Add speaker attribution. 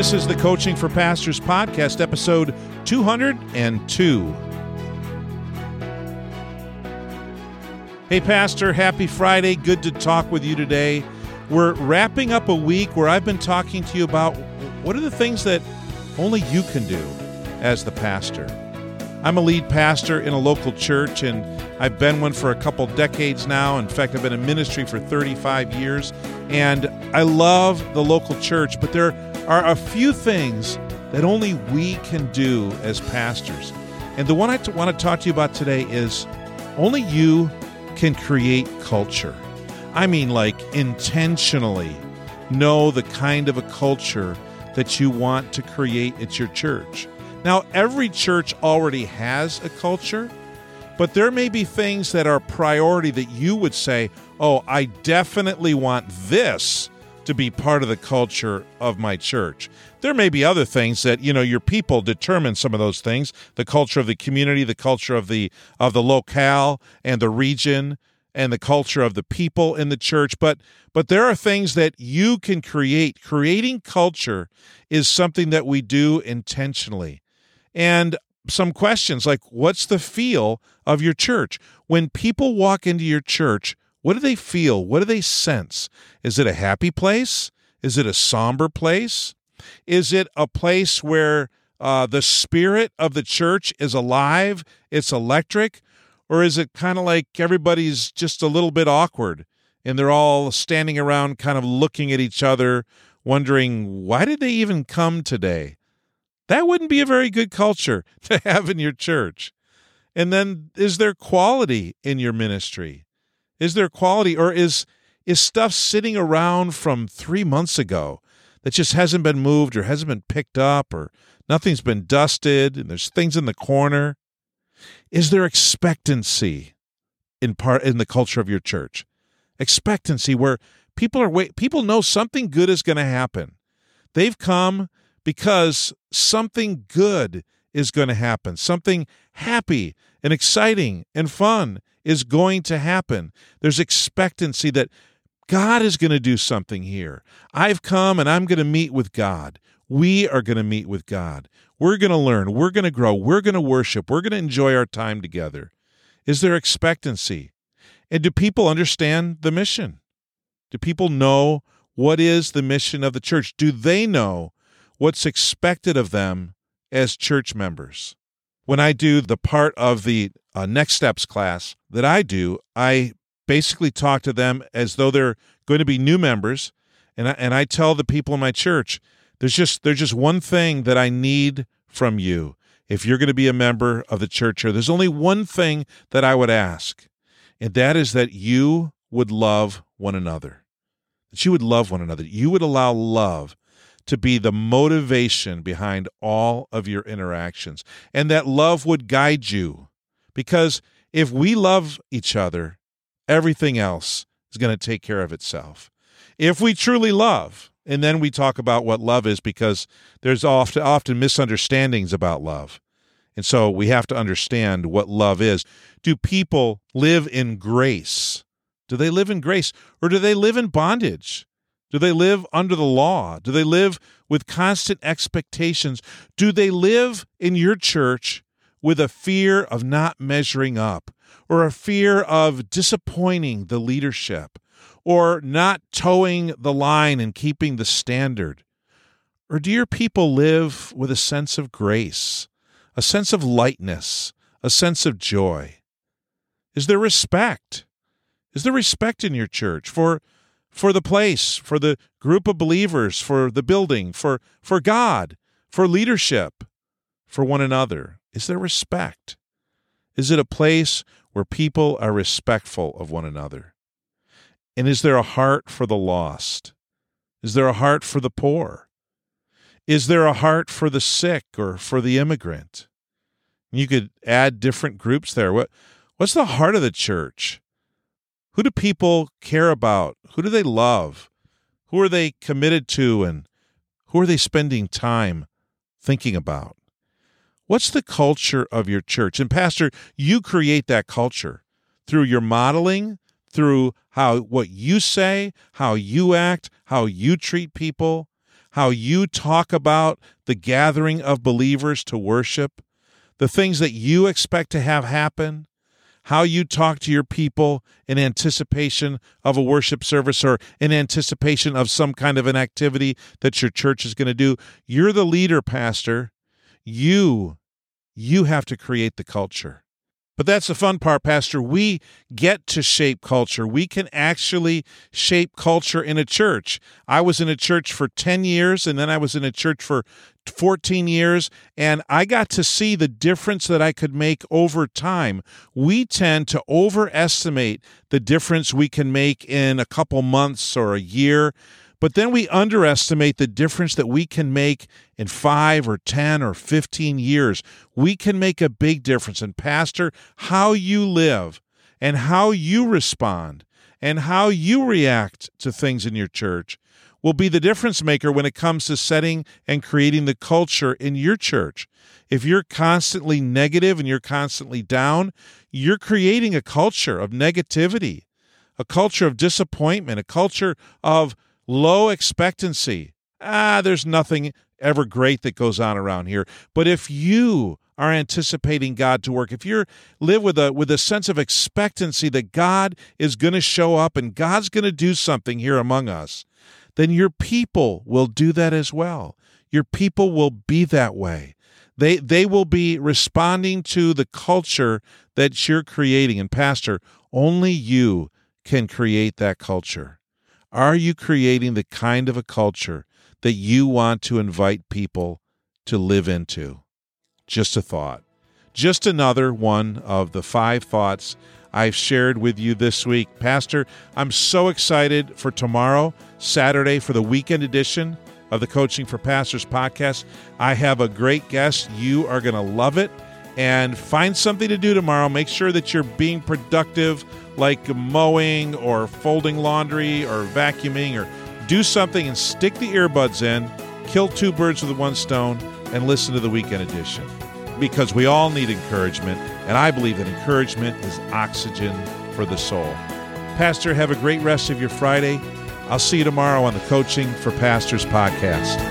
Speaker 1: This is the Coaching for Pastors podcast, episode 202. Hey, Pastor, happy Friday. Good to talk with you today. We're wrapping up a week where I've been talking to you about what are the things that only you can do as the pastor. I'm a lead pastor in a local church, and I've been one for a couple decades now. In fact, I've been in ministry for 35 years, and I love the local church, but there are a few things that only we can do as pastors. And the one I t- want to talk to you about today is only you can create culture. I mean, like intentionally know the kind of a culture that you want to create at your church. Now, every church already has a culture, but there may be things that are priority that you would say, oh, I definitely want this to be part of the culture of my church. There may be other things that, you know, your people determine some of those things, the culture of the community, the culture of the of the locale and the region and the culture of the people in the church, but but there are things that you can create. Creating culture is something that we do intentionally. And some questions like what's the feel of your church? When people walk into your church, what do they feel? What do they sense? Is it a happy place? Is it a somber place? Is it a place where uh, the spirit of the church is alive? It's electric? Or is it kind of like everybody's just a little bit awkward and they're all standing around kind of looking at each other, wondering, why did they even come today? That wouldn't be a very good culture to have in your church. And then, is there quality in your ministry? Is there quality or is is stuff sitting around from 3 months ago that just hasn't been moved or hasn't been picked up or nothing's been dusted and there's things in the corner? Is there expectancy in part in the culture of your church? Expectancy where people are wait people know something good is going to happen. They've come because something good is going to happen. Something happy and exciting and fun is going to happen. There's expectancy that God is going to do something here. I've come and I'm going to meet with God. We are going to meet with God. We're going to learn. We're going to grow. We're going to worship. We're going to enjoy our time together. Is there expectancy? And do people understand the mission? Do people know what is the mission of the church? Do they know what's expected of them as church members? When I do the part of the uh, next steps class that I do, I basically talk to them as though they're going to be new members, and I, and I tell the people in my church, there's just there's just one thing that I need from you. If you're going to be a member of the church here, there's only one thing that I would ask, and that is that you would love one another. That you would love one another. You would allow love to be the motivation behind all of your interactions, and that love would guide you because if we love each other, everything else is going to take care of itself. If we truly love, and then we talk about what love is because there's often, often misunderstandings about love. And so we have to understand what love is. Do people live in grace? Do they live in grace or do they live in bondage? Do they live under the law? Do they live with constant expectations? Do they live in your church with a fear of not measuring up, or a fear of disappointing the leadership, or not toeing the line and keeping the standard? Or do your people live with a sense of grace, a sense of lightness, a sense of joy? Is there respect? Is there respect in your church for for the place, for the group of believers, for the building, for for God, for leadership, for one another? Is there respect? Is it a place where people are respectful of one another? And is there a heart for the lost? Is there a heart for the poor? Is there a heart for the sick or for the immigrant? You could add different groups there. What what's the heart of the church? Who do people care about? Who do they love? Who are they committed to and who are they spending time thinking about? What's the culture of your church? And pastor, you create that culture through your modeling, through how what you say, how you act, how you treat people, how you talk about the gathering of believers to worship, the things that you expect to have happen, how you talk to your people in anticipation of a worship service or in anticipation of some kind of an activity that your church is going to do. You're the leader, pastor. You you have to create the culture. But that's the fun part, Pastor. We get to shape culture. We can actually shape culture in a church. I was in a church for 10 years, and then I was in a church for 14 years, and I got to see the difference that I could make over time. We tend to overestimate the difference we can make in a couple months or a year. But then we underestimate the difference that we can make in five or 10 or 15 years. We can make a big difference. And, Pastor, how you live and how you respond and how you react to things in your church will be the difference maker when it comes to setting and creating the culture in your church. If you're constantly negative and you're constantly down, you're creating a culture of negativity, a culture of disappointment, a culture of low expectancy. Ah, there's nothing ever great that goes on around here. But if you are anticipating God to work, if you live with a with a sense of expectancy that God is going to show up and God's going to do something here among us, then your people will do that as well. Your people will be that way. They they will be responding to the culture that you're creating. And pastor, only you can create that culture. Are you creating the kind of a culture that you want to invite people to live into? Just a thought. Just another one of the five thoughts I've shared with you this week. Pastor, I'm so excited for tomorrow, Saturday, for the weekend edition of the Coaching for Pastors podcast. I have a great guest. You are going to love it. And find something to do tomorrow. Make sure that you're being productive like mowing or folding laundry or vacuuming or do something and stick the earbuds in, kill two birds with one stone, and listen to the weekend edition. Because we all need encouragement, and I believe that encouragement is oxygen for the soul. Pastor, have a great rest of your Friday. I'll see you tomorrow on the Coaching for Pastors podcast.